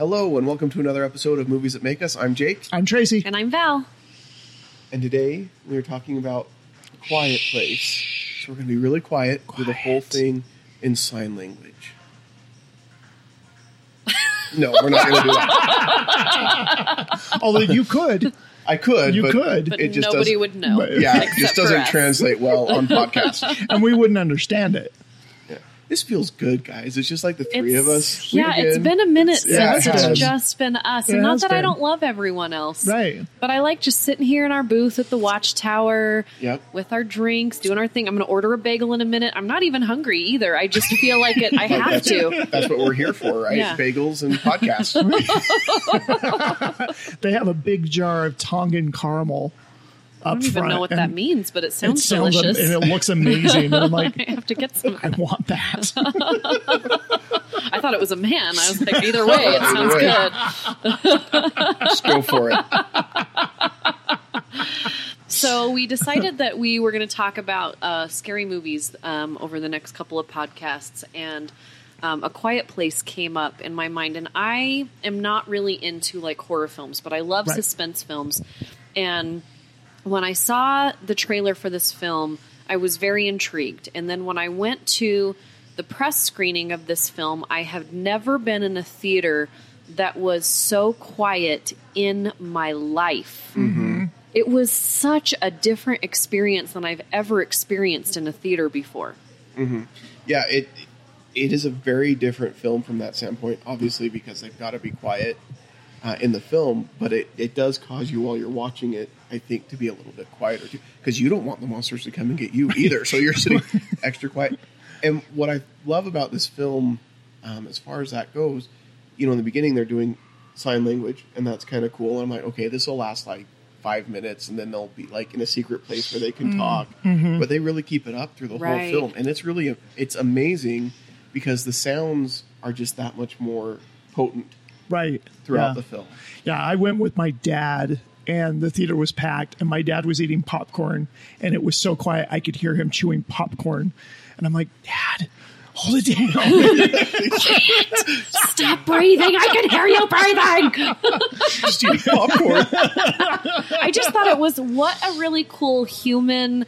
Hello, and welcome to another episode of Movies That Make Us. I'm Jake, I'm Tracy. And I'm Val. and today we are talking about Quiet Place. So we're going to be really quiet, do the whole thing in sign language. no, we're not going to do that. Although you could, I could, You but could. But it just nobody doesn't- would know. But- Yeah, it just doesn't us. translate well on podcasts. and we wouldn't understand it. Yeah. This feels good, guys. It's just like the three of us. Yeah, meet it's again. been a minute Yeah, since it it's has. just been us. It and not has that I don't love everyone else. Right. But I like just sitting here in our booth at the Watchtower Yep. with our drinks, doing our thing. I'm going to order a bagel in a minute. I'm not even hungry either. I just feel like it. I have That's, to. that's what we're here for, right? Yeah. Bagels and podcasts. They have a big jar of Tongan caramel up I don't even know what that means, but it It sounds, sounds am- delicious. and it looks amazing. I'm like, I have to get some. I want that. I thought it was a man. I was like, either way, it sounds good. Just go for it. So we decided that we were going to talk about uh, scary movies um, over the next couple of podcasts, and um, A Quiet Place came up in my mind. And I am not really into like horror films, but I love Right. suspense films. And when I saw the trailer for this film, I was very intrigued. And then when I went to the press screening of this film, I have never been in a theater that was so quiet in my life. Mm-hmm. It was such a different experience than I've ever experienced in a theater before. Mm-hmm. Yeah, it it is a very different film from that standpoint. Obviously, because they've got to be quiet uh, in the film, but it, it does cause you while you're watching it, I think, to be a little bit quieter too, because you don't want the monsters to come and get you either. so you're sitting extra quiet. And what I love about this film, um, as far as that goes, you know, in the beginning they're doing sign language, and that's kind of cool. And I'm like, okay, this will last like five minutes, and then they'll be like in a secret place where they can talk. But they really keep it up through the whole film, and it's really it's amazing because the sounds are just that much more potent right. throughout yeah. the film. Yeah, I went with my dad, and the theater was packed, and my dad was eating popcorn, and it was so quiet I could hear him chewing popcorn, and I'm like, Dad, hold it down. Stop breathing! I can hear you breathing! Just eating popcorn. I just thought it was what a really cool human.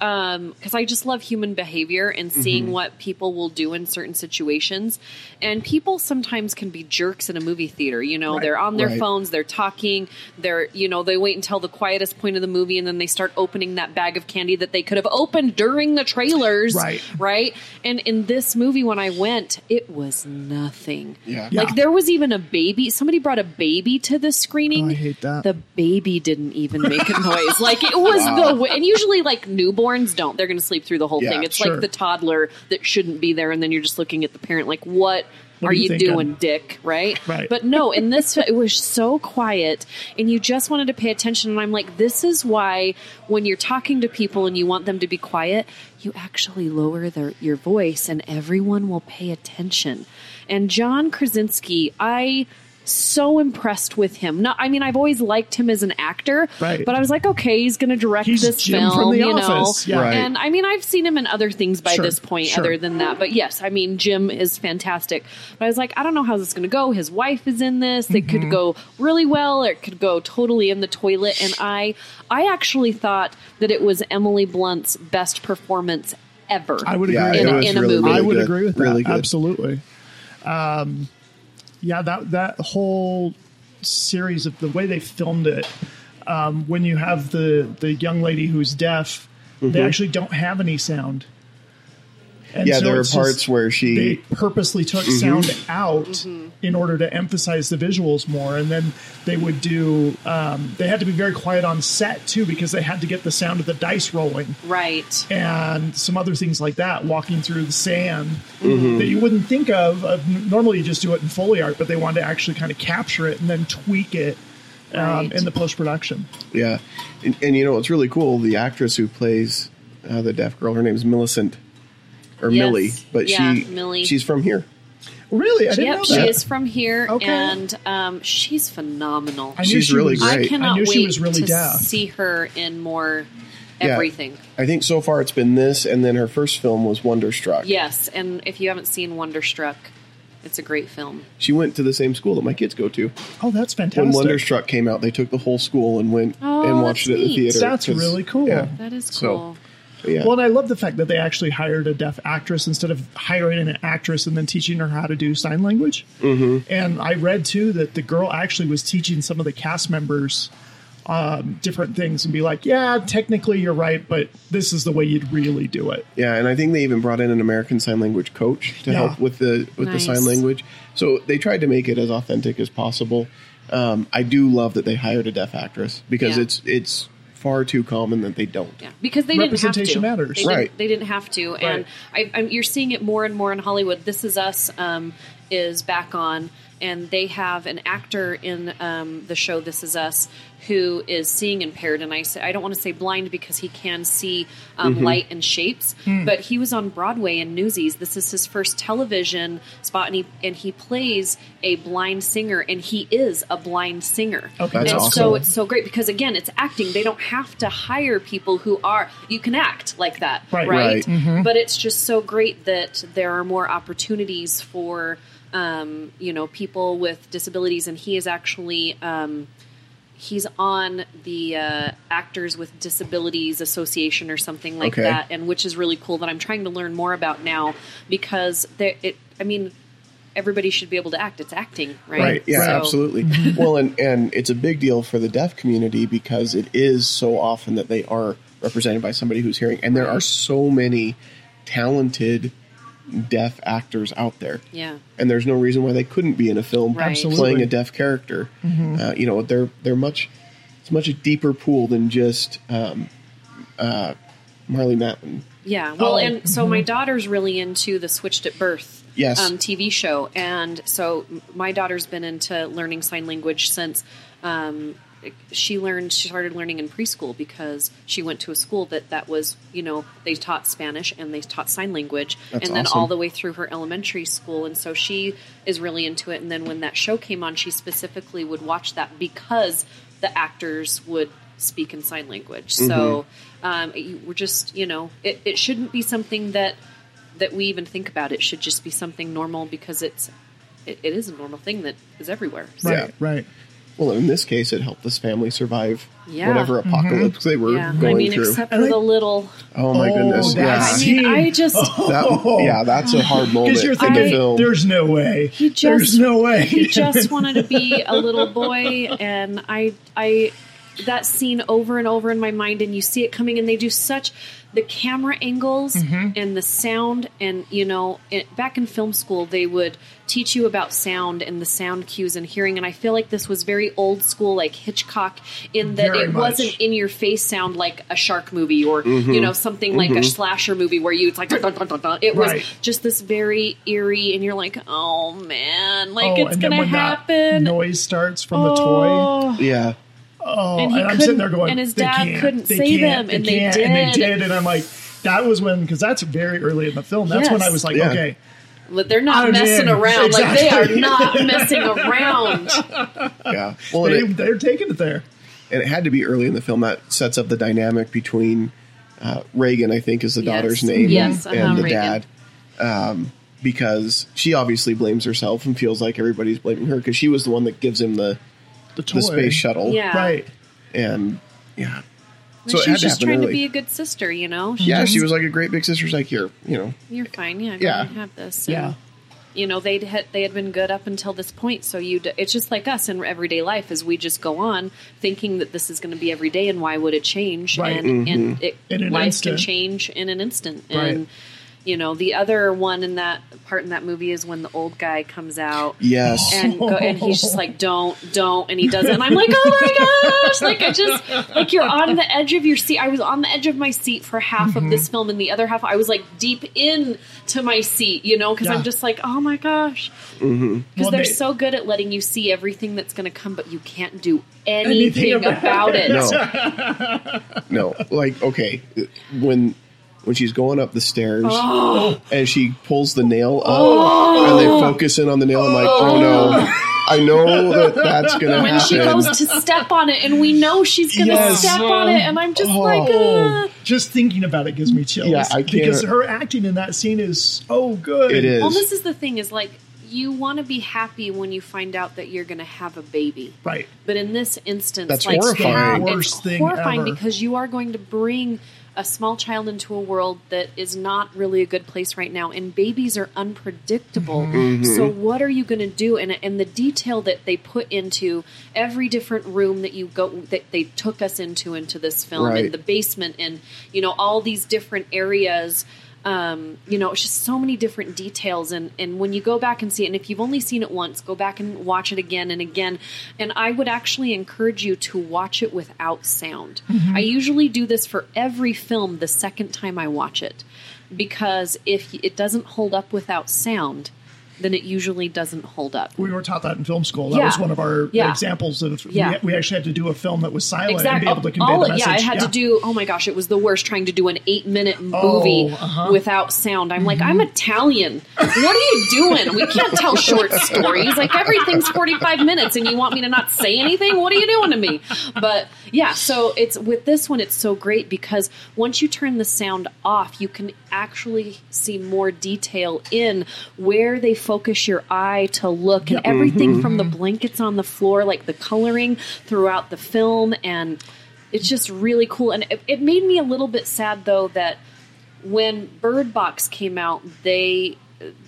Um, because I just love human behavior and seeing mm-hmm. what people will do in certain situations. And people sometimes can be jerks in a movie theater. You know, Right. they're on their Right. phones, they're talking, they're, you know, they wait until the quietest point of the movie and then they start opening that bag of candy that they could have opened during the trailers. Right. Right. And in this movie, when I went, it was nothing. Yeah. Yeah. Like there was even a baby. Somebody brought a baby to the screening. Oh, I hate that. The baby didn't even make a noise. Like it was the and usually like newborns don't. They're going to sleep through the whole Yeah, thing. It's sure. like the toddler that shouldn't be there, and then you're just looking at the parent like, "What, What are are you you, thinking?" doing, Dick?" Right? Right. But no, in this it was so quiet, and you just wanted to pay attention. And I'm like, this is why when you're talking to people and you want them to be quiet, you actually lower their your voice, and everyone will pay attention. And John Krasinski, I so impressed with him. Not, I mean, I've always liked him as an actor, Right. but I was like, okay, he's going to direct He's this Jim film, from The you Office. know. Yeah. Right. And I mean, I've seen him in other things by Sure, this point, sure. other than that. But yes, I mean, Jim is fantastic. But I was like, I don't know how this is going to go. His wife is in this. It Mm-hmm. could go really well, or it could go totally in the toilet. And I, I actually thought that it was Emily Blunt's best performance ever. I would Yeah, agree. in with a- that. in a movie. I would good. agree with that. Really good. Absolutely. Um, yeah, that that whole series of the way they filmed it. Um, when you have the the young lady who's deaf, Mm-hmm. they actually don't have any sound. And Yeah, so there are parts just- where they she. Mm-hmm. purposely took sound out in order to emphasize the visuals more and then they would do um, they had to be very quiet on set too because they had to get the sound of the dice rolling right. and some other things like that walking through the sand Mm-hmm. that you wouldn't think of, of normally you just do it in foley art but they wanted to actually kind of capture it and then tweak it um, in the post-production Yeah, and, and you know it's really cool? The actress who plays uh, the deaf girl, her name is Millicent or Yes. Millie, but Yeah, she Millie. she's from here. really i didn't Yep, know she is from here, Okay. and um, she's phenomenal. I knew She's she really was, great. I cannot I knew wait she was really to deaf. see her in more Yeah. everything. I think so far it's been this, and then her first film was Wonderstruck. Yes, and if you haven't seen Wonderstruck, It's a great film. She went to the same school that my kids go to. Oh, that's fantastic! When. Wonderstruck came out, they took the whole school and went Oh, and watched it that's at the theater. That's really cool. Yeah. That is So, cool. Yeah. Well, and I love the fact that they actually hired a deaf actress instead of hiring an actress and then teaching her how to do sign language. Mm-hmm. And I read too that the girl actually was teaching some of the cast members um, different things and be like, "Yeah, technically you're right, but this is the way you'd really do it." Yeah, and I think they even brought in an American Sign Language coach to Yeah. help with the with Nice. the sign language. So they tried to make it as authentic as possible. Um, I do love that they hired a deaf actress because Yeah. it's it's far too common that they don't. Yeah, because they didn't have to. Representation matters. They didn't, Right. They didn't have to, and I, I'm, you're seeing it more and more in Hollywood. This Is Us um, is back on, and they have an actor in um, the show This Is Us who is seeing impaired, and I say I don't want to say blind because he can see um, Mm-hmm. light and shapes, but he was on Broadway in Newsies. This is his first television spot, and he and he plays a blind singer, and he is a blind singer. Okay. That's and awesome. so it's so great because again, it's acting. They don't have to hire people who are you can act like that, Right. right? Right. But it's just so great that there are more opportunities for um, you know people with disabilities, and he is actually. Um, He's on the uh, Actors with Disabilities Association or something like Okay. that, and which is really cool. That I'm trying to learn more about now because there, it. I mean, everybody should be able to act. It's acting, right? Right. Yeah, So- absolutely. well, and and it's a big deal for the deaf community because it is so often that they are represented by somebody who's hearing, and there are so many talented deaf actors out there. Yeah. and there's no reason why they couldn't be in a film Right. playing a deaf character. Uh, you know, they're they're much it's much a deeper pool than just um, uh, Marlee Matlin. Yeah, well, Oh, and so my daughter's really into the Switched at Birth Yes. um, TV show, and so my daughter's been into learning sign language since um, she learned. She started learning in preschool because she went to a school that that was you know they taught Spanish and they taught sign language, That's and then awesome. all the way through her elementary school, and so she is really into it. And then when that show came on, she specifically would watch that because the actors would speak in sign language. So um, you- we're just, you know, it, it shouldn't be something that that we even think about. It should just be something normal because it's it, it is a normal thing that is everywhere. So, Right, right. Well, in this case, it helped this family survive Yeah. whatever mm-hmm. apocalypse they were yeah, going I mean, through. except for And the little. oh my Oh, goodness! that Yeah, I mean, I just that, yeah, that's a hard moment Because you're in thinking, the film. there's no way. He just there's no way. he just wanted to be a little boy and I I that scene over and over in my mind and you see it coming and they do such the camera angles Mm-hmm. and the sound and you know it, back in film school they would teach you about sound and the sound cues and hearing and I feel like this was very old school like Hitchcock in that Very it much. wasn't in your face sound like a shark movie or Mm-hmm. you know something like a slasher movie where you it's like dun, dun, dun, dun, dun. it was just this very eerie and you're like oh man like oh, it's and gonna when happen that noise starts from the toy. Oh. yeah, Oh, And and, I'm sitting there going, and his they dad can't, couldn't they say can't, them, and they can't, and they did. did, and I'm like, that was when because that's very early in the film. That's when I was like, Yeah. okay, But they're not I'm messing in. around like they are not messing around yeah. Well, they, it, they're taking it there. and it had to be early in the film that sets up the dynamic between uh, Regan, I think, is the Yes. daughter's name, Yes, uh-huh, and the Regan. dad, um, because she obviously blames herself and feels like everybody's blaming her because she was the one that gives him the The toy, the space shuttle, Yeah. right? and yeah. And So it she was just happen trying to be a good sister you know She Yeah, just- she was like a great big sister. She's like, here, you know, you're fine yeah Yeah. ahead have this And, Yeah. you know they'd had, they had been good up until this point so you it's just like us in everyday life as we just go on thinking that this is going to be every day and why would it change Right. and and mm-hmm. it, In an life instant. can change in an instant Right. and you know the other one in that part in that movie is when the old guy comes out yes, and go, and he's just like don't don't and he does it and I'm like oh my gosh like I just like you're on the edge of your seat. I was on the edge of my seat for half of Mm-hmm. this film and the other half I was like deep in to my seat you know because Yeah. I'm just like oh my gosh. Because Well, they're they- so good at letting you see everything that's going to come but you can't do Anything anything, about about it. No, no. Like, okay, when when she's going up the stairs Oh. and she pulls the nail up and they focus in on the nail, I'm like, oh no, I know that that's gonna when happen. she goes to step on it and we know she's going to Yes. step on it and I'm just Oh. like uh, Just thinking about it gives me chills. Yeah, I can't- because her acting in that scene is so good. It is. Well, this is the thing is like you want to be happy when you find out that you're going to have a baby. Right. But in this instance, That's like, horrifying. yeah, Worst it's thing horrifying ever. because you are going to bring a small child into a world that is not really a good place right now, and babies are unpredictable. Mm-hmm. So, what are you going to do? And and the detail that they put into every different room that you go that they took us into into this film, Right. and the basement, and you know all these different areas um, you know, it's just so many different details. And, and when you go back and see it, and if you've only seen it once, go back and watch it again and again. And I would actually encourage you to watch it without sound. I usually do this for every film the second time I watch it because if it doesn't hold up without sound, then it usually doesn't hold up. We were taught that in film school. That Yeah. was one of our Yeah. examples of. Yeah. We, we actually had to do a film that was silent and be able to convey All the message. yeah, I had to do. Oh my gosh, it was the worst trying to do an eight-minute movie Oh, uh-huh. Mm-hmm. without sound. I'm like, I'm Italian. What are you doing? We can't tell short stories. Like everything's 45 minutes, and you want me to not say anything? What are you doing to me? But yeah, so it's with this one, it's so great because once you turn the sound off, you can actually see more detail in where they focus your eye to look and everything mm-hmm. from the blankets on the floor, like the coloring throughout the film, and it's just really cool. And it, it made me a little bit sad though that when Bird Box came out, they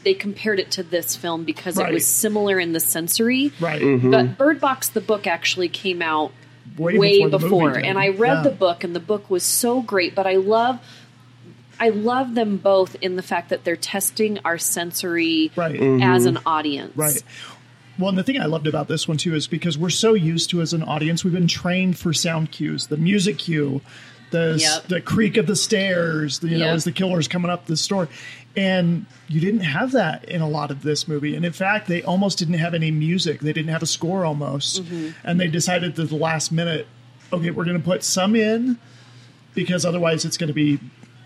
they compared it to this film because Right. it was similar in the sensory. Right. But mm-hmm. Bird Box, the book, actually came out Way way, before before, and I read Yeah. the book, and the book was so great. But I love. I love them both in the fact that they're testing our sensory Right. as mm-hmm. an audience. Right. Well, and the thing I loved about this one too is because we're so used to as an audience, we've been trained for sound cues, the music cue, the Yep. the creak of the stairs, you know, Yep. as the killer's coming up the store, and you didn't have that in a lot of this movie. And in fact, they almost didn't have any music; they didn't have a score almost, Mm-hmm. and they decided at the last minute, okay, we're going to put some in because otherwise it's going to be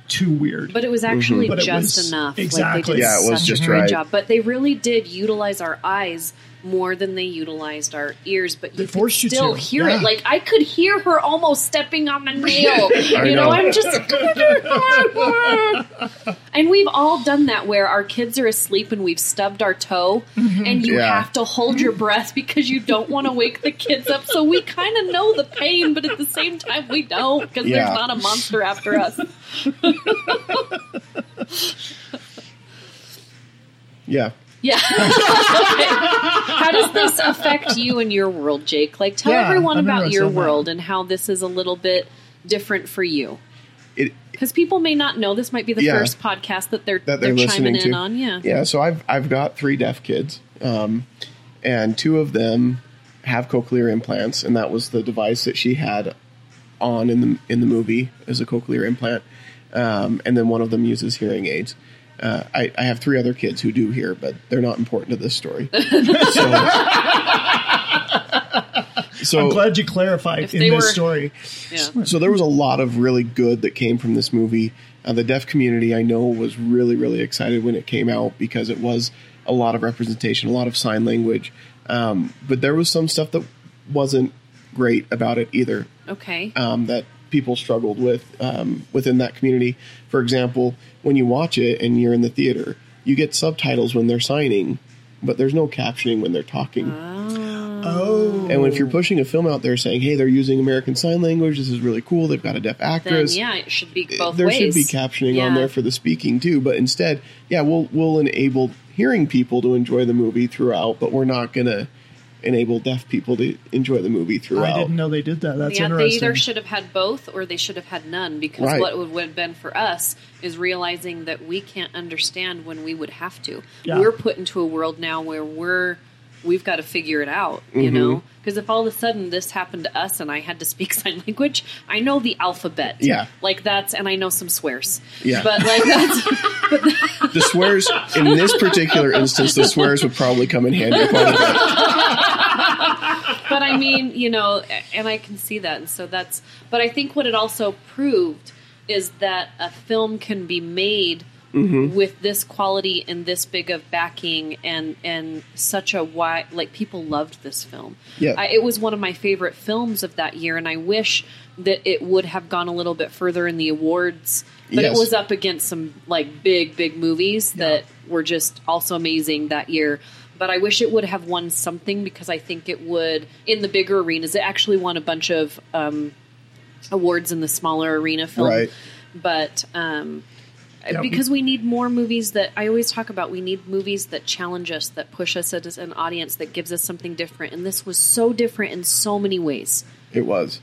too weird. But it was actually But it just was- enough. exactly. Like they did Yeah, it was such just a great right. job. But they really did utilize our eyes more than they utilized our ears. But you They could forced you still to, hear yeah. it. Like I could hear her almost stepping on a nail. you know, know. I'm just. and we've all done that where our kids are asleep and we've stubbed our toe, Mm-hmm. and you Yeah. have to hold your breath because you don't want to wake the kids up. So we kind of know the pain, but at the same time we don't because Yeah. there's not a monster after us. Yeah. Yeah. how does this affect you and your world, Jake? Like, tell Yeah, everyone about your that. world and how this is a little bit different for you. Because people may not know this might be the Yeah. first podcast that they're that they're, they're, chiming listening in to. on. Yeah. Yeah. So I've I've got three deaf kids, um, and two of them have cochlear implants, and that was the device that she had on in the in the movie as a cochlear implant, um, and then one of them uses hearing aids. Uh, I, I have three other kids who do hear, but they're not important to this story. so, so I'm glad you clarified in this were- story. Yeah. so there was a lot of really good that came from this movie. Uh, the deaf community, I know, was really, really excited when it came out because it was a lot of representation, a lot of sign language. Um, but there was some stuff that wasn't great about it either Okay. um, that people struggled with um, within that community. For example, when you watch it and you're in the theater, you get subtitles when they're signing, but there's no captioning when they're talking. Oh, And if you're pushing a film out there saying, "Hey, they're using American Sign Language. This is really cool. They've got a deaf then actress." yeah, it should be both there ways. should be captioning on there for the speaking too. But instead, yeah, we'll we'll enable hearing people to enjoy the movie throughout, but we're not going to enable deaf people to enjoy the movie throughout. I didn't know they did that. That's yeah, they either should have had both or they should have had none because Right. what would, would have been for us is realizing that we can't understand when we would have to. Yeah. We're put into a world now where we're we've got to figure it out, you Mm-hmm. know? Because if all of a sudden this happened to us and I had to speak sign language, I know the alphabet. Yeah. Like that's and I know some swears. Yeah. But like that's The swears in this particular instance, the swears would probably come in handy quite a bit. I mean, you know, and I can see that, and so that's. But I think what it also proved is that a film can be made Mm-hmm. with this quality and this big of backing, and and such a wide like people loved this film. Yeah. I, it was one of my favorite films of that year, and I wish that it would have gone a little bit further in the awards. But Yes. it was up against some like big, big movies that were just also amazing that year. But I wish it would have won something because I think it would in the bigger arenas. It actually won a bunch of um, awards in the smaller arena film, Right. but um, Yeah, because we need more movies that I always talk about. We need movies that challenge us, that push us as an audience, that gives us something different. And this was so different in so many ways. It was,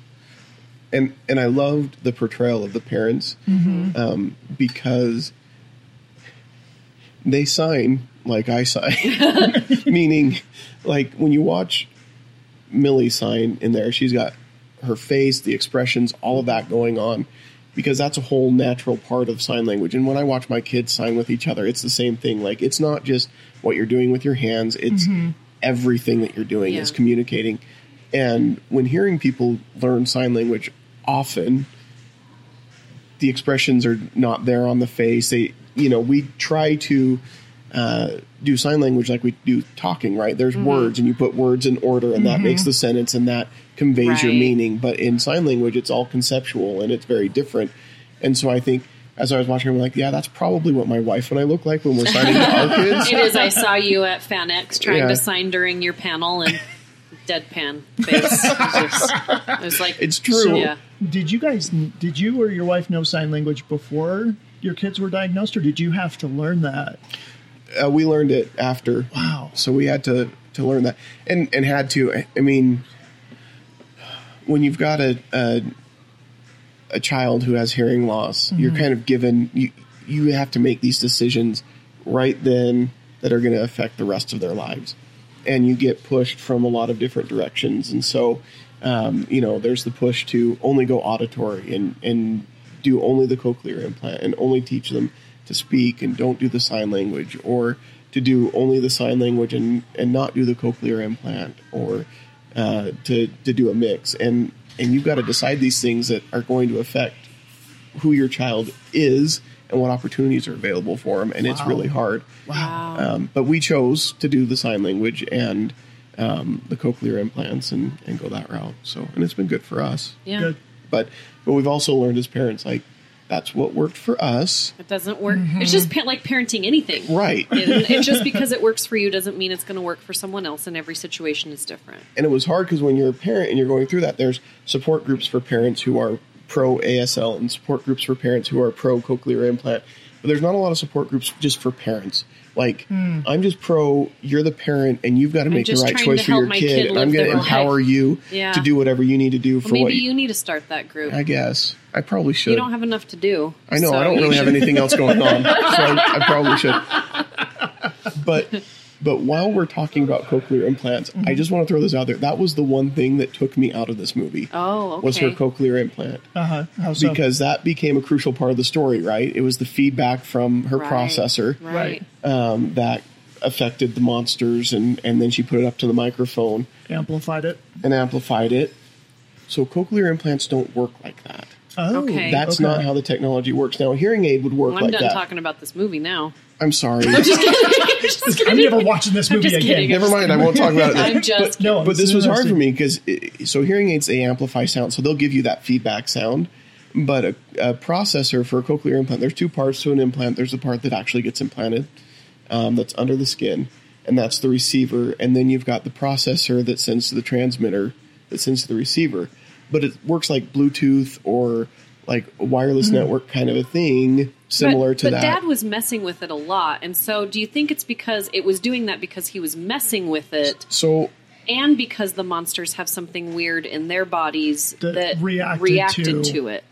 and and I loved the portrayal of the parents um, because they sign like I sign, meaning like when you watch Millie sign in there, she's got her face, the expressions, all of that going on. Because that's a whole natural part of sign language. And when I watch my kids sign with each other, it's the same thing. Like, it's not just what you're doing with your hands, it's mm-hmm. everything that you're doing Yeah. is communicating. And when hearing people learn sign language often, the expressions are not there on the face. They, you know, we try to uh, do sign language like we do talking, right? There's Mm-hmm. words, and you put words in order, and that makes the sentence, and that conveys your meaning. But in sign language, it's all conceptual, and it's very different. And so I think. As I was watching, I'm like, yeah, that's probably what my wife and I look like when we're signing to our kids. It is. I saw you at FanX trying Yeah. to sign during your panel and deadpan face. It was, it was like It's true. Yeah. Did you guys, did you or your wife know sign language before your kids were diagnosed, or did you have to learn that? Uh, we learned it after. Wow. So we had to to learn that, and and had to. I- mean, when you've got a a, a child who has hearing loss, you're kind of given you you have to make these decisions right then that are going to affect the rest of their lives, and you get pushed from a lot of different directions, and so. Um, you know, there's the push to only go auditory and, and do only the cochlear implant and only teach them to speak and don't do the sign language or to do only the sign language and, and not do the cochlear implant or uh, to, to do a mix and and you've got to decide these things that are going to affect who your child is and what opportunities are available for them and it's really hard Wow. um, but we chose to do the sign language and um, the cochlear implants and, and go that route so and it's been good for us yeah. Good. but but we've also learned as parents like that's what worked for us It doesn't work. It's just pa- like parenting anything. right It, it just because it works for you doesn't mean it's going to work for someone else, and every situation is different. and it was hard because when you're a parent and you're going through that, there's support groups for parents who are pro ASL and support groups for parents who are pro cochlear implant. But there's not a lot of support groups just for parents. Like hmm. I'm just pro. You're the parent, and you've got to make the right choice for your kid. kid I'm going to empower life. you Yeah. to do whatever you need to do for Well, maybe what you need to start that group. I guess I probably should. you don't have enough to do. I know. so I don't you really have anything else going on, so I, I probably should. But but while we're talking about cochlear implants, I just want to throw this out there. That was the one thing that took me out of this movie. Oh, okay. Was her cochlear implant Uh huh. How so? because that became a crucial part of the story, right? It was the feedback from her Right. processor Right. um, that affected the monsters, and and then she put it up to the microphone amplified it. and amplified it. So cochlear implants don't work like that. Oh, Okay. That's okay. not how the technology works. Now, a hearing aid would work Well, I'm like done that. talking about this movie now. I'm sorry. Just I'm never watching this movie again. kidding. Never mind. I won't talk about it. then. I'm just No, but this was hard for me because so hearing aids they amplify sound, so they'll give you that feedback sound. But a, a processor for a cochlear implant, there's two parts to an implant. There's the part that actually gets implanted, um, that's under the skin, and that's the receiver. And then you've got the processor that sends to the transmitter, that sends to the receiver. But it works like Bluetooth or like a wireless mm-hmm. network kind of a thing, similar but, to but that. Dad was messing with it a lot, and so do you think it's because it was doing that because he was messing with it, so and because the monsters have something weird in their bodies That that, reacted reacted, to- to. it?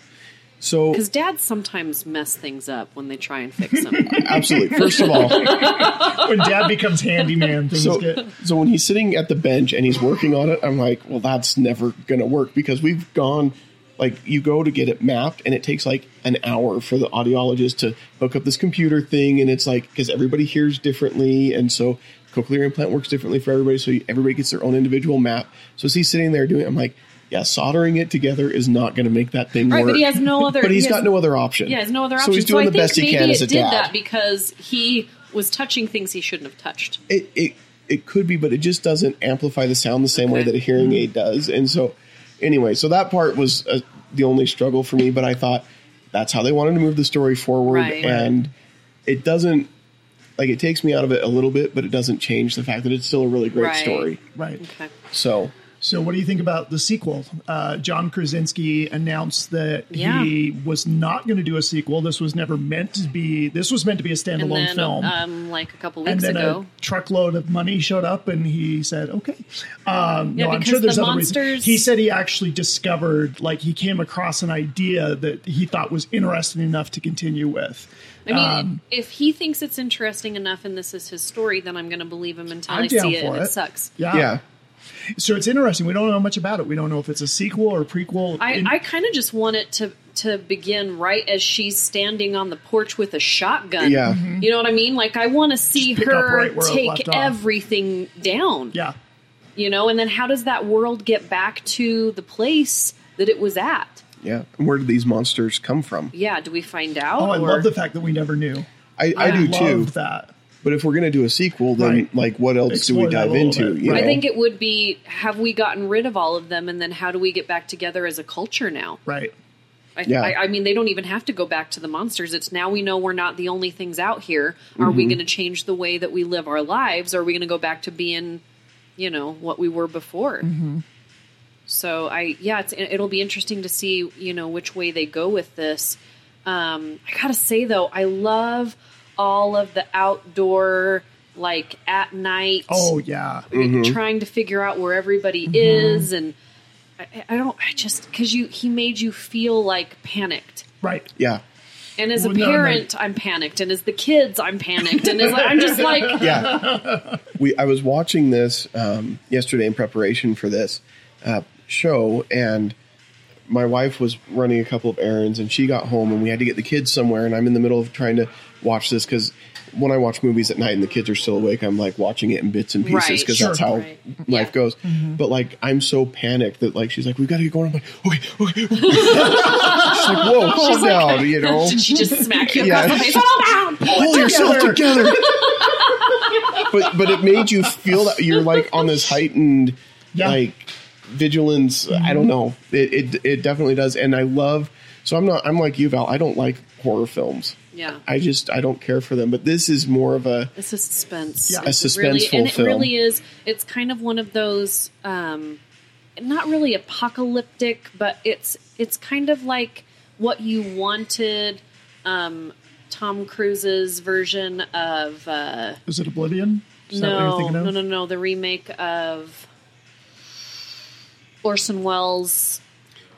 So Because dads sometimes mess things up when they try and fix them. absolutely. First of all, when Dad becomes handyman, things so, get. so when he's sitting at the bench and he's working on it, I'm like, well, that's never going to work because we've gone, like, you go to get it mapped and it takes like an hour for the audiologist to hook up this computer thing. And it's like, because everybody hears differently. And so cochlear implant works differently for everybody. So everybody gets their own individual map. So as he's sitting there doing it, I'm like, yeah, soldering it together is not going to make that thing Right, work. but he has no other- But he's he has- got no other option. yeah, there's no other option. So he's doing I the think best he maybe can it as a did dad. that because he was touching things he shouldn't have touched. it, it it could be, but it just doesn't amplify the sound the same way that a hearing aid does. And so, anyway, so that part was uh, the only struggle for me. But I thought that's how they wanted to move the story forward, Right. and it doesn't. like it takes me out of it a little bit, but it doesn't change the fact that it's still a really great Right. story. Right. Okay. So So, what do you think about the sequel? Uh, John Krasinski announced that Yeah. he was not going to do a sequel. This was never meant to be. This was meant to be a And standalone then, film. um, like a couple and weeks then ago, a truckload of money showed up, and he said, "Okay." Um, Yeah, no, I'm because sure there's the other monsters- reasons. He said he actually discovered, like, he came across an idea that he thought was interesting enough to continue with. I mean, Um, if he thinks it's interesting enough and this is his story, then I'm going to believe him until I'm I see it and it. it sucks. yeah. yeah, So it's interesting. We don't know much about it. We don't know if it's a sequel or prequel. I, In- I kind of just want it to to begin right as she's standing on the porch with a shotgun. Yeah. Mm-hmm. You know what I mean? Like I want to see Just pick up her right where it take left off. everything down. yeah. You know, and then how does that world get back to the place that it was at? yeah. And where did these monsters come from? Yeah, do we find out? Oh, I or- love the fact that we never knew. I, I Yeah. do too. Love that. But if we're gonna do a sequel, then Right. like what else Explore do we dive into? bit. You I think it would be have we gotten rid of all of them and then how do we get back together as a culture now? Right. I, Yeah. I, I mean, they don't even have to go back to the monsters. It's now we know we're not the only things out here. Are we Mm-hmm. going to change the way that we live our lives? Or are we going to go back to being, you know, what we were before? Mm-hmm. So I, yeah, it's, it'll be interesting to see, you know, which way they go with this. Um, I gotta say though, I love all of the outdoor, like at night Oh yeah. Mm-hmm. trying to figure out where everybody is and I, I don't i just because you he made you feel like panicked Right. yeah, and as a Well, no, no. parent i'm panicked and as the kids i'm panicked and as, i'm just like yeah. we I was watching this um, yesterday in preparation for this uh, show, and my wife was running a couple of errands, and she got home, and we had to get the kids somewhere, and I'm in the middle of trying to watch this because. When I watch movies at night and the kids are still awake, I'm like watching it in bits and pieces Right, because sure. that's how Right. life Yeah. goes. Mm-hmm. But like, I'm so panicked that like she's like, "We got to get going." I'm like, "Okay, okay." okay." she's like, "Whoa, calm down," you know. she just smacked you Yeah. across the face Hold down! pull yourself together. but but it made you feel that you're like on this heightened Yeah. like vigilance. I don't mm-hmm. know. It, it it definitely does, and I love. So I'm not. I'm like you, Val. I don't like horror films. Yeah I just I don't care for them. But this is more of a it's a suspense Yeah. A It's really, suspenseful and it film. really is it's kind of one of those um not really apocalyptic but it's it's kind of like what you wanted um tom cruise's version of uh Is it Oblivion? Is that what you're no thinking of? no no no the remake of orson welles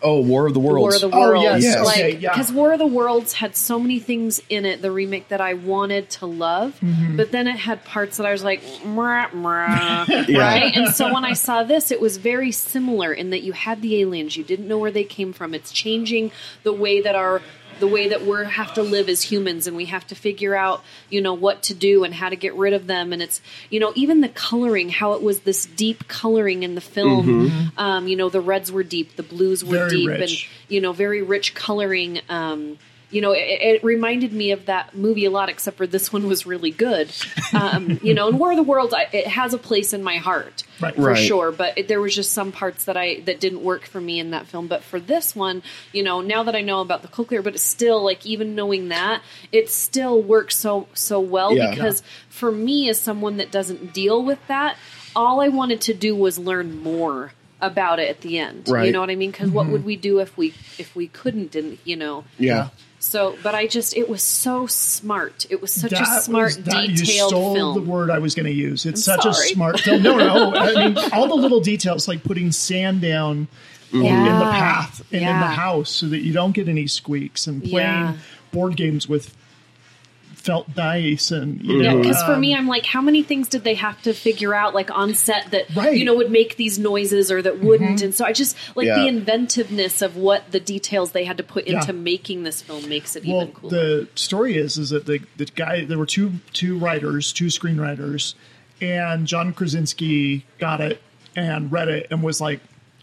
oh War of the Worlds. War of the Oh, Worlds. yes, Yes. Like, okay, yeah. because War of the Worlds had so many things in it, the remake that I wanted to love, Mm-hmm. but then it had parts that I was like, "Mwah, mwah," Yeah. right? And so when I saw this, it was very similar in that you had the aliens, you didn't know where they came from. It's changing the way that our the way that we have to live as humans and we have to figure out you know what to do and how to get rid of them. And it's you know even the coloring how it was this deep coloring in the film. Um, you know the reds were deep the blues were Very deep rich. and you know very rich coloring um you know it, it reminded me of that movie a lot except for this one was really good um you know and war of the worlds I, it has a place in my heart Right. for Right. sure but it, there was just some parts that i that didn't work for me in that film but for this one you know now that i know about the cochlear but it's still like even knowing that it still works so so well Yeah. because for me as someone that doesn't deal with that all i wanted to do was learn more about it at the end you know what i mean because what would we do if we if we couldn't and you know yeah. So but i just it was so smart it was such a smart was- that- you stole film the word I was going to use. It's I'm such a smart film. No, no. I mean, all the little details, like putting sand down in the path and in the house, so that you don't get any squeaks, and playing Yeah. board games with felt dice, and you Yeah, know, because for um, me, I'm like, how many things did they have to figure out, like on set, that Right. you know would make these noises or that wouldn't? And so I just like Yeah. the inventiveness of what the details they had to put Yeah. into making this film makes it well, even cooler. the story is is that the the guy there were two two writers, two screenwriters, and John Krasinski got it and read it and was like,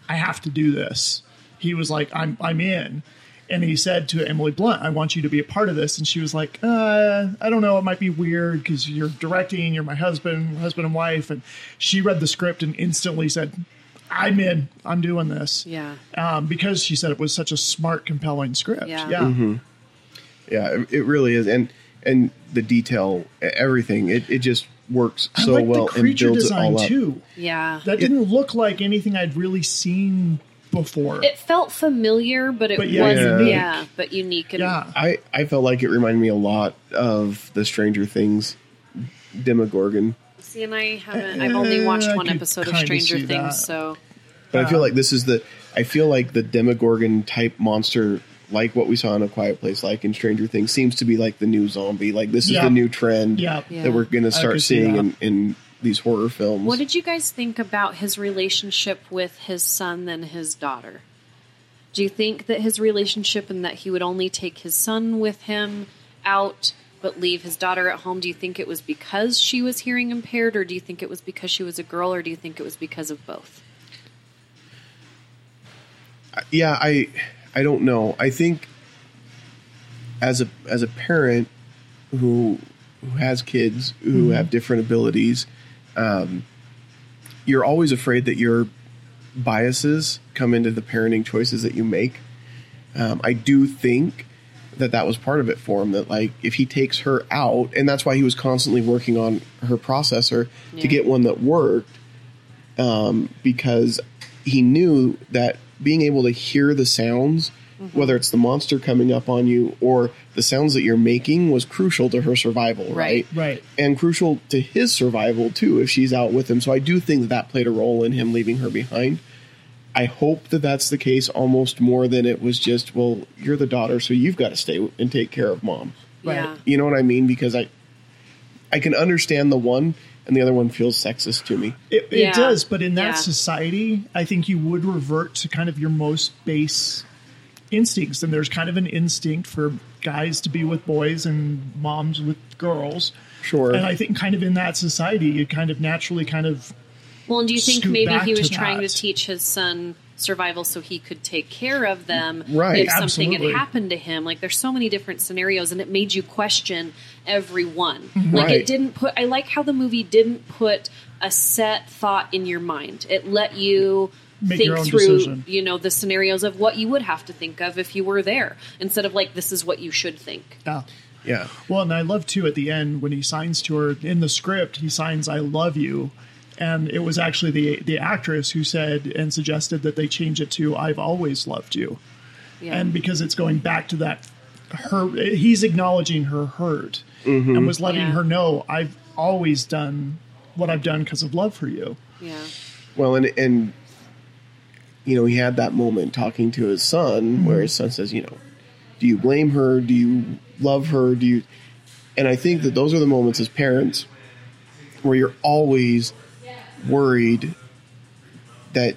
"I have to do this." He was like, "I'm I'm in." And he said to Emily Blunt, "I want you to be a part of this." And she was like, uh, "I don't know. It might be weird because you're directing. You're my husband, husband and wife." And she read the script and instantly said, "I'm in. I'm doing this." yeah, Um, because she said it was such a smart, compelling script. Yeah. yeah. Yeah, it, it really is, and and the detail, everything. It it just works I so like well the and creature builds it all up. too. Yeah. That didn't look like anything I'd really seen before. It felt familiar, but it But yeah, wasn't. unique. Yeah, but unique. And yeah. I I felt like it reminded me a lot of the Stranger Things Demogorgon. See, and I haven't. I've only watched I one could episode of kinda Stranger see Things, that. so But I feel Uh, like this is the I feel like the Demogorgon type monster like what we saw in a quiet place like in Stranger Things seems to be like the new zombie. Like this is Yeah. the new trend Yeah. Yeah. that we're gonna I start could see seeing that. in, in these horror films. What did you guys think about his relationship with his son and his daughter? Do you think that his relationship and that he would only take his son with him out but leave his daughter at home? Do you think it was because she was hearing impaired or do you think it was because she was a girl or do you think it was because of both? yeah, I I don't know. I think as a as a parent who who has kids who mm-hmm. have different abilities, um, you're always afraid that your biases come into the parenting choices that you make. Um, I do think that that was part of it for him. That like if he takes her out, and that's why he was constantly working on her processor Yeah. to get one that worked, um, because he knew that being able to hear the sounds, whether it's the monster coming up on you or the sounds that you're making, was crucial to her survival, right? Right. Right. And crucial to his survival too, if she's out with him. So I do think that that played a role in him leaving her behind. I hope that that's the case almost more than it was just, well, you're the daughter, so you've got to stay and take care of mom. Right. Yeah. You know what I mean? Because I, I can understand the one, and the other one feels sexist to me. It, it does, but in that Yeah. society, I think you would revert to kind of your most base instincts. And there's kind of an instinct for guys to be with boys and moms with girls. Sure. And I think kind of in that society, you kind of naturally kind of Well, and do you think maybe he was to trying that. to teach his son survival so he could take care of them Right, if something absolutely. had happened to him? Like, there's so many different scenarios, and it made you question every one. Mm-hmm. Like, Right. it didn't put. I like how the movie didn't put a set thought in your mind. It let you. Make think your own through, decision. you know, the scenarios of what you would have to think of if you were there, instead of like, this is what you should think. yeah. yeah. Well, and I love too at the end when he signs to her in the script, he signs "I love you," and it was actually the the actress who said and suggested that they change it to "I've always loved you," Yeah. and because it's going back to that, her he's acknowledging her hurt mm-hmm. and was letting Yeah. her know I've always done what I've done because of love for you. yeah. Well, and and you know, he had that moment talking to his son, where his son says, you know, do you blame her? Do you love her? Do you? And I think that those are the moments as parents where you're always worried that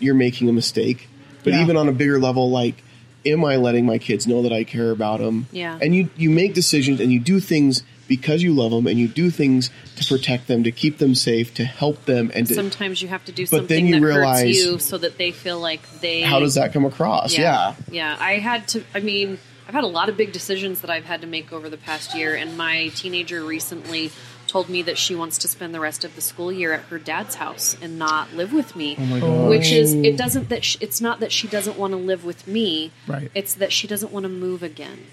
you're making a mistake. But Yeah. even on a bigger level, like, am I letting my kids know that I care about them? Yeah. And you you make decisions and you do things because you love them, and you do things to protect them, to keep them safe, to help them, and to, Sometimes you have to do But something then you that realize- hurts you so that they feel like they. how does that come across? Yeah. Yeah. I had to, I mean, I've had a lot of big decisions that I've had to make over the past year, and my teenager recently told me that she wants to spend the rest of the school year at her dad's house and not live with me. Oh my god. Which is, it doesn't that sh it's not that she doesn't want to live with me. Right. It's that she doesn't want to move again.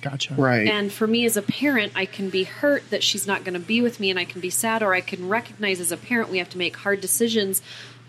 Gotcha. right. And for me as a parent, I can be hurt that she's not going to be with me and I can be sad, or I can recognize as a parent we have to make hard decisions.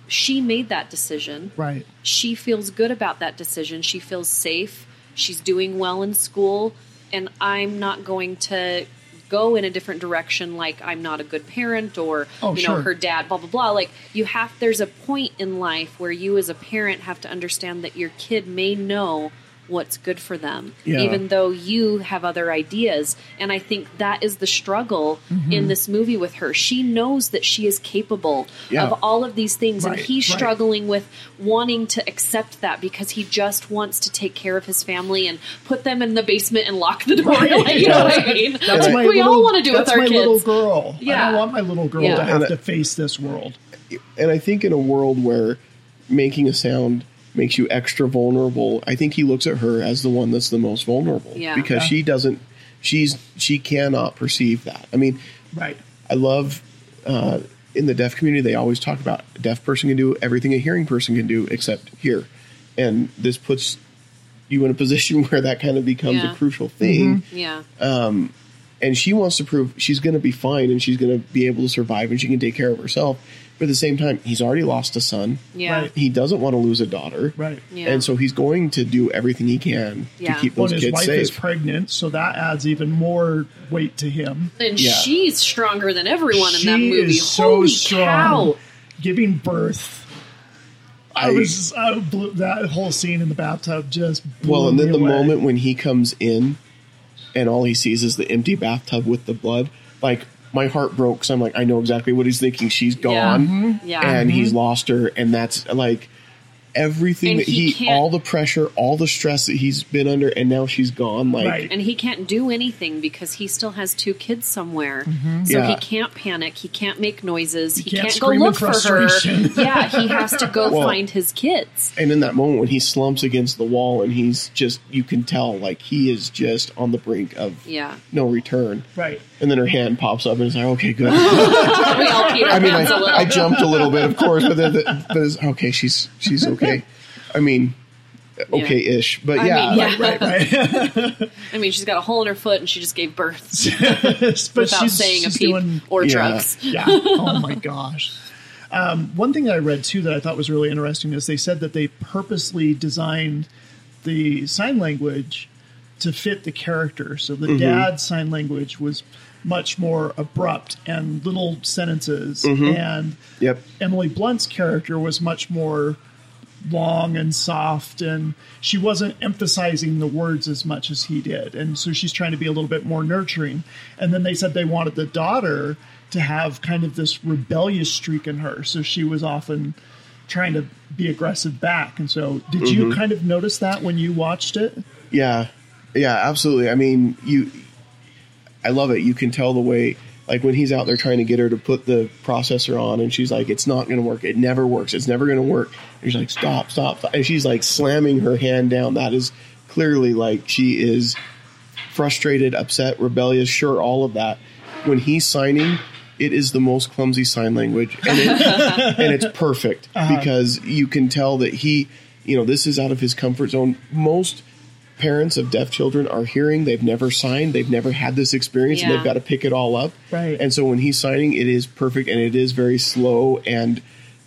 She made that decision. Right. She feels good about that decision. She feels safe. She's doing well in school. And I'm not going to go in a different direction like I'm not a good parent or, Oh, you know, sure. her dad, blah, blah, blah. Like, you have, there's a point in life where you as a parent have to understand that your kid may know what's good for them, Yeah. even though you have other ideas. And I think that is the struggle mm-hmm. in this movie with her. She knows that she is capable Yeah. of all of these things, Right, and he's right. struggling with wanting to accept that because he just wants to take care of his family and put them in the basement and lock the door. Right. Like, you know what I mean? That's Like, my we little, all want to do with that's our my kids. little girl. I Yeah. don't want my little girl Yeah. to have And to I- face this world. and I think in a world where making a sound makes you extra vulnerable, I think he looks at her as the one that's the most vulnerable. Yeah. Because Yeah. she doesn't she's she cannot perceive that. I mean, Right. I love uh, in the deaf community they always talk about a deaf person can do everything a hearing person can do except hear. And this puts you in a position where that kind of becomes Yeah. a crucial thing. Yeah. Um, and she wants to prove she's going to be fine and she's going to be able to survive and she can take care of herself. But at the same time, he's already lost a son. Yeah. Right. He doesn't want to lose a daughter. Right. Yeah. And so he's going to do everything he can Yeah. to keep Well, those and his kids wife safe. is pregnant, so that adds even more weight to him. And Yeah. she's stronger than everyone in she that movie. is so strong, cow! giving birth. I, I- was I blew, that whole scene in the bathtub just blew Well, and then me the away. moment when he comes in and all he sees is the empty bathtub with the blood, like my heart broke because I'm like, I know exactly what he's thinking. She's Yeah. gone, Mhm. Yeah. and Mhm. he's lost her, and that's like everything And that he he, all the pressure, all the stress that he's been under, and now she's gone. Like, Right. And he can't do anything because he still has two kids somewhere. So Mm-hmm. Yeah. he can't panic. He can't make noises. He, can't can't, go look for her. yeah, he has to go Well- find his kids. and in that moment when he slumps against the wall, and he's just, you can tell, like he is just on the brink of Yeah. no return. right. And then her hand pops up, and it's like, okay, good. We all Peter I mean, Pans a I, little. I jumped a little bit, of course, but then, but it's, okay, she's she's okay. I mean, okay-ish, but I yeah, mean, yeah. Right, right. I mean, she's got a hole in her foot and she just gave birth but without she's, saying a peep doing or Yeah. drugs. yeah. Oh my gosh. Um, one thing that I read too that I thought was really interesting is they said that they purposely designed the sign language to fit the character. So Mm-hmm. the dad's sign language was much more abrupt and little sentences, Mm-hmm. and Yep. Emily Blunt's character was much more long and soft and she wasn't emphasizing the words as much as he did. And so she's trying to be a little bit more nurturing. And then they said they wanted the daughter to have kind of this rebellious streak in her. So she was often trying to be aggressive back. And so did you kind of notice that when you watched it? Yeah, yeah, absolutely. I mean, you, I love it. You can tell the way, like when he's out there trying to get her to put the processor on, and she's like, "It's not going to work. It never works. It's never going to work." And she's like, "Stop, stop!" stop." And she's like slamming her hand down. That is clearly like she is frustrated, upset, rebellious. Sure, all of that. When he's signing, it is the most clumsy sign language, and, it, and it's perfect uh-huh. because you can tell that he, you know, this is out of his comfort zone. Most parents of deaf children are hearing they've never signed they've never had this experience and they've got to pick it all up. Right. and so when he's signing it is perfect and it is very slow and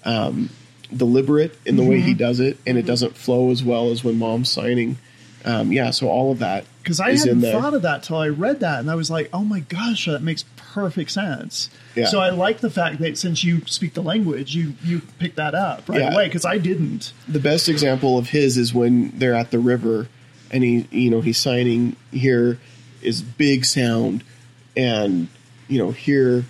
um, deliberate in the way he does it and it doesn't flow as well as when mom's signing. Um, yeah so all of that because i is hadn't in there. thought of that till i read that and i was like oh my gosh that makes perfect sense. Yeah. so i like the fact that since you speak the language you you pick that up right Yeah. away because i didn't. The best example of his is when they're at the river and he you know he's signing here is big sound and you know here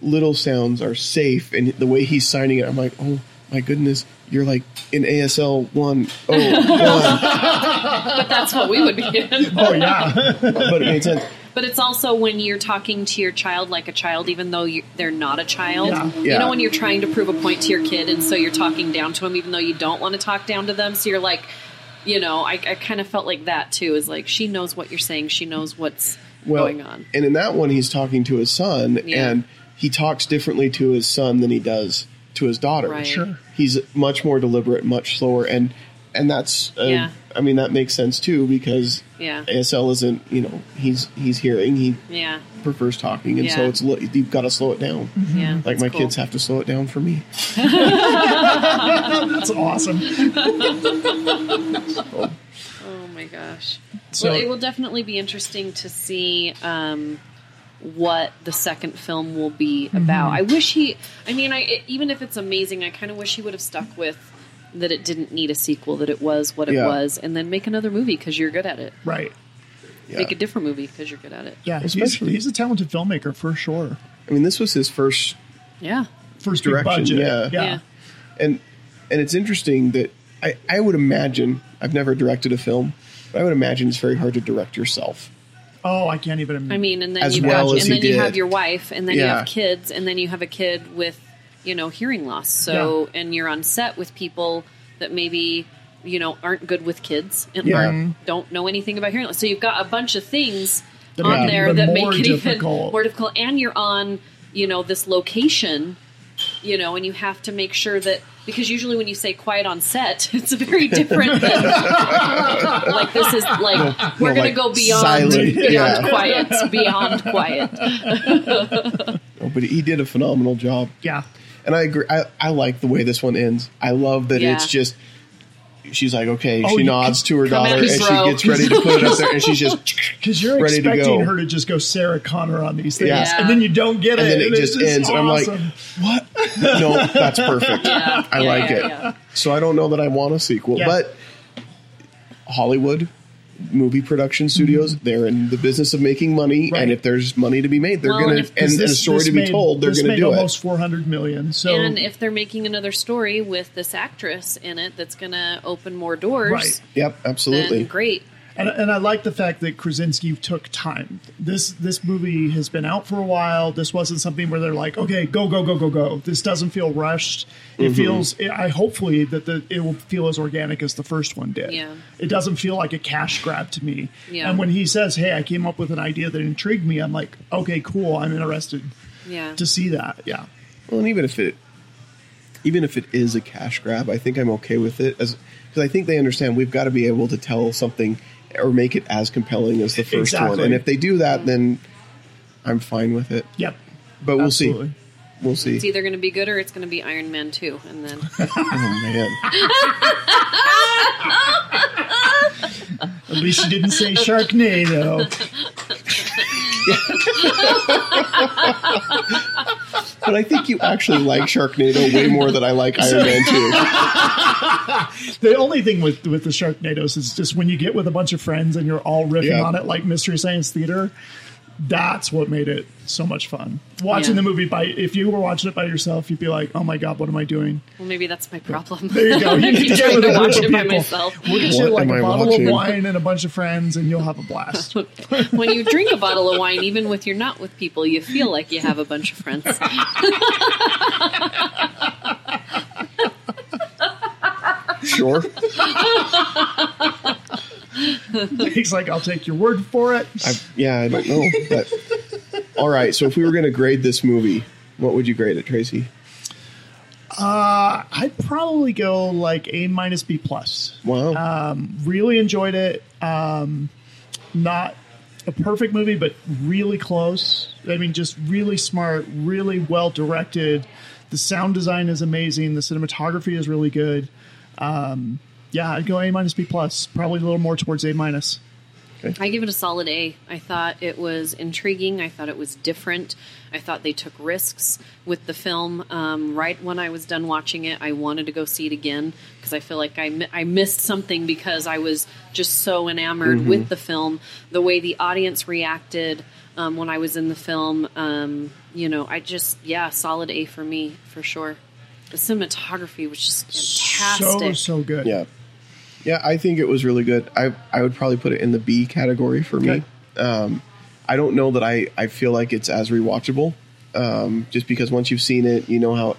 little sounds are safe and the way he's signing it i'm like oh my goodness you're like in asl 1 oh God. But that's what we would be in. oh yeah but it made sense But it's also when you're talking to your child like a child, even though you, they're not a child. Yeah. You know, when you're trying to prove a point to your kid, and so you're talking down to them, even though you don't want to talk down to them. So you're like, you know, I, I kind of felt like that too. Is like she knows what you're saying, she knows what's well, going on. and in that one he's talking to his son Yeah. and he talks differently to his son than he does to his daughter Right. Sure. he's much more deliberate much slower and and that's uh, Yeah. i mean that makes sense too because Yeah. asl isn't you know he's he's hearing he Yeah, prefers talking and so it's li- you've got to slow it down yeah. like my cool. kids have to slow it down for me that's awesome Oh my gosh. So- well, it will definitely be interesting to see um, what the second film will be Mm-hmm. about. I wish he. I mean, I even if it's amazing, I kind of wish he would have stuck with that. It didn't need a sequel. That it was what it Yeah. was, and then make another movie because you're good at it. right yeah. Make a different movie because you're good at it. yeah he's, Especially- he's a talented filmmaker for sure i mean this was his first Yeah. first big Direction, budget yeah. yeah, Yeah. and and it's interesting that I, I would imagine I've never directed a film, but I would imagine it's very hard to direct yourself. oh i can't even I mean, and then As you've well got, as and he then you did. have your wife, and then you Yeah. have kids, and then you have a kid with, you know, hearing loss. So, and you're on set with people that maybe, you know, aren't good with kids and Yeah. don't know anything about hearing loss. So you've got a bunch of things That on make there even that make it difficult. even more difficult. And you're on, you know, this location, you know, and you have to make sure that because usually when you say quiet on set, it's a very different than like this is like we're no, gonna like go beyond silent, beyond yeah. quiet, beyond quiet. Oh, but he did a phenomenal job. Yeah. And I agree. I, I like the way this one ends. I love that Yeah. it's just. She's like, okay. Oh, she nods to her daughter, and me, she gets ready to put it up there, and she's just, Because you're Ready to expecting go. her to just go Sarah Connor on these things, Yeah. and then you don't get it. and it, then it it's just ends, and I'm like, what? No, that's perfect. Yeah, I yeah, like yeah, it. yeah. So I don't know that I want a sequel, Yeah. but Hollywood movie production studios, mm-hmm. they're in the business of making money, Right. and if there's money to be made, they're Well, gonna and and, if- and a story to be made- told, they're gonna made do almost it. 400 million. So and if they're making another story with this actress in it that's going to open more doors, Right. Yep, absolutely. then great. And, and I like the fact that Krasinski took time. This this movie has been out for a while. This wasn't something where they're like, okay, go go go go go. This doesn't feel rushed. It Mm-hmm. feels. I hopefully that the, it will feel as organic as the first one did. Yeah. It doesn't feel like a cash grab to me. Yeah. And when he says, "Hey, I came up with an idea that intrigued me," I'm like, okay, cool. I'm interested Yeah. to see that. Yeah. Well, and even if it, even if it is a cash grab, I think I'm okay with it as because I think they understand we've got to be able to tell something or make it as compelling as the first one, and if they do that, then I'm fine with it. Yep. But we'll Absolutely. see. We'll see. It's either going to be good or it's going to be Iron Man 2. And then, Oh man, At least you didn't say Sharknado. but I think you actually like Sharknado way more than I like Iron Man Two. The only thing with with the Sharknadoes is just when you get with a bunch of friends and you're all riffing Yeah. on it like Mystery Science Theater. That's what made it so much fun. Watching Yeah. the movie by if you were watching it by yourself, you'd be like, "Oh my god, what am I doing?" well, maybe that's my problem. There you go. You I'd need to get with a bunch of people. myself. We'll get What you like am a I bottle watching? of wine and a bunch of friends, and you'll have a blast. when you drink a bottle of wine, even with you're not with people, you feel like you have a bunch of friends. Sure. He's like, "I'll take your word for it." I, yeah, I don't know. But all right. So if we were going to grade this movie, what would you grade it, Tracy? I'd probably go like A minus B plus. Wow. really enjoyed it. Um, not a perfect movie, but really close. I mean, just really smart, really well directed. The sound design is amazing. The cinematography is really good. Um, yeah, I'd go A minus B plus. Probably a little more towards A minus. I give it a solid A. I thought it was intriguing. I thought it was different. I thought they took risks with the film. Um, right when I was done watching it, I wanted to go see it again because I feel like I, mi- I missed something because I was just so enamored with the film. The way the audience reacted um, when I was in the film, um, you know, I just, yeah, solid A for me, for sure. The cinematography was just fantastic. So so good. yeah. Yeah, I think it was really good. I I would probably put it in the B category for me. Um, I don't know that I, I feel like it's as rewatchable. Um, just because once you've seen it, you know how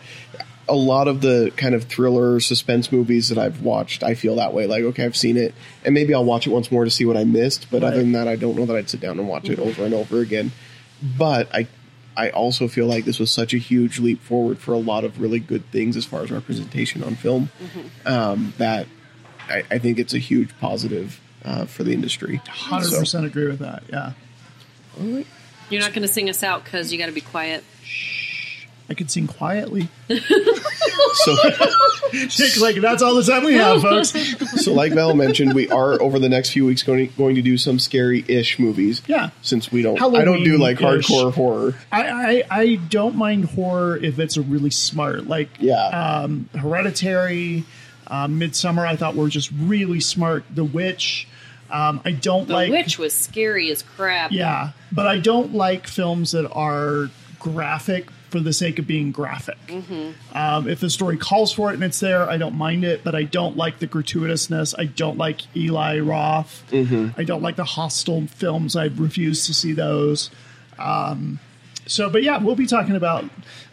a lot of the kind of thriller suspense movies that I've watched, I feel that way. Like, okay, I've seen it, and maybe I'll watch it once more to see what I missed. But Right. other than that, I don't know that I'd sit down and watch it over and over again. But I I also feel like this was such a huge leap forward for a lot of really good things as far as representation on film um, that I, I think it's a huge positive uh, for the industry. Hundred So- percent agree with that. Yeah, You're not going to sing us out because you got to be quiet. I could sing quietly. So, It's like that's all the time we have, folks. so like Val mentioned, we are over the next few weeks going going to do some scary-ish movies. Yeah. Since we don't, I don't do like Halloween-ish. hardcore horror. I, I I don't mind horror if it's a really smart like Yeah. um, Hereditary, um, Midsommar. I thought were just really smart. The Witch. Um, I don't like The like witch was scary as crap. yeah, but I don't like films that are graphic for the sake of being graphic. Um, if the story calls for it and it's there, I don't mind it, but I don't like the gratuitousness. I don't like Eli Roth. I don't like the Hostel films. I refuse to see those. Um, so, but yeah, we'll be talking about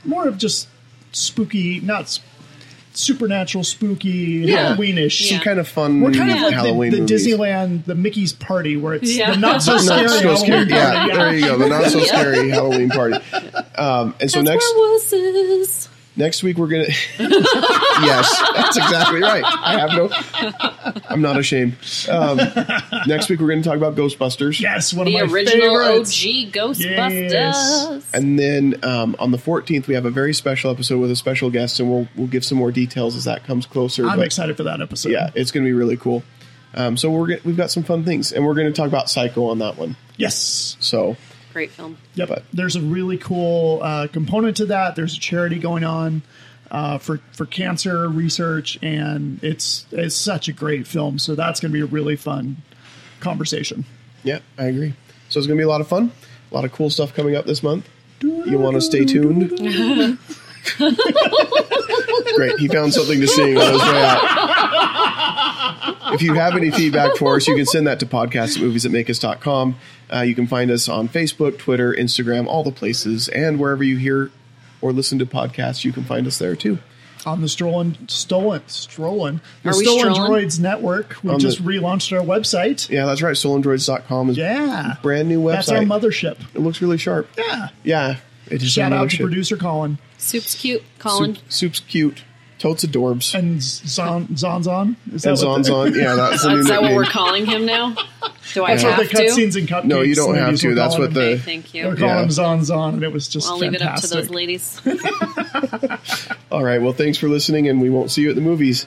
more of just spooky, not s- supernatural, spooky, Halloweenish. Yeah. Some kind of fun We're kind of like Halloween the, the. Disneyland, the Mickey's party, where it's Yeah. the not so Not scary so Halloween scary. Yeah, party. there you go. The not so scary Halloween party. Um, and so That's next where wusses. Next week we're gonna. yes, that's exactly right. I have no. I'm not ashamed. Um, next week we're going to talk about Ghostbusters. Yes, one The of my original favorites. OG Ghostbusters. Yes. And then um, on the 14th, we have a very special episode with a special guest, and we'll we'll give some more details as that comes closer. I'm but excited for that episode. Yeah, it's going to be really cool. Um, so we're we've got some fun things, and we're going to talk about Psycho on that one. Yes. So Great film. Yep. But- There's a really cool uh, component to that. There's a charity going on uh, for for cancer research, and it's it's such a great film. So that's going to be a really fun conversation. yeah, I agree. So it's going to be a lot of fun. A lot of cool stuff coming up this month. You want to stay tuned? Great. He found something to sing on his way out. If you have any feedback for us, you can send that to podcast at movies at makeus.com. Uh, you can find us on Facebook, Twitter, Instagram, all the places, and wherever you hear or listen to podcasts, you can find us there too. On the Stolen Stolen Stolen the Are we Stolen strolling? Droids Network, we On just the- relaunched our website. Yeah, that's right. StolenDroids.com is Yeah, brand new website. That's our mothership. It looks really sharp. Yeah. Yeah. It is Shout our out to mothership. producer Colin Soup's cute, Colin. Soup, soup's cute. Totes adorbs. and Zon Zonzon. Is And that what the- Zonzon. Yeah, that's the new Is that what nickname. we're calling him now? Do I That's what have the to? cutscenes and cupcakes. No, you don't have ladies to. were That's calling what him. Okay, the thank They were you. calling Yeah. him Zon Zon, and it was just I'll leave it up to fantastic. those ladies. All right. Well, thanks for listening, and we won't see you at the movies.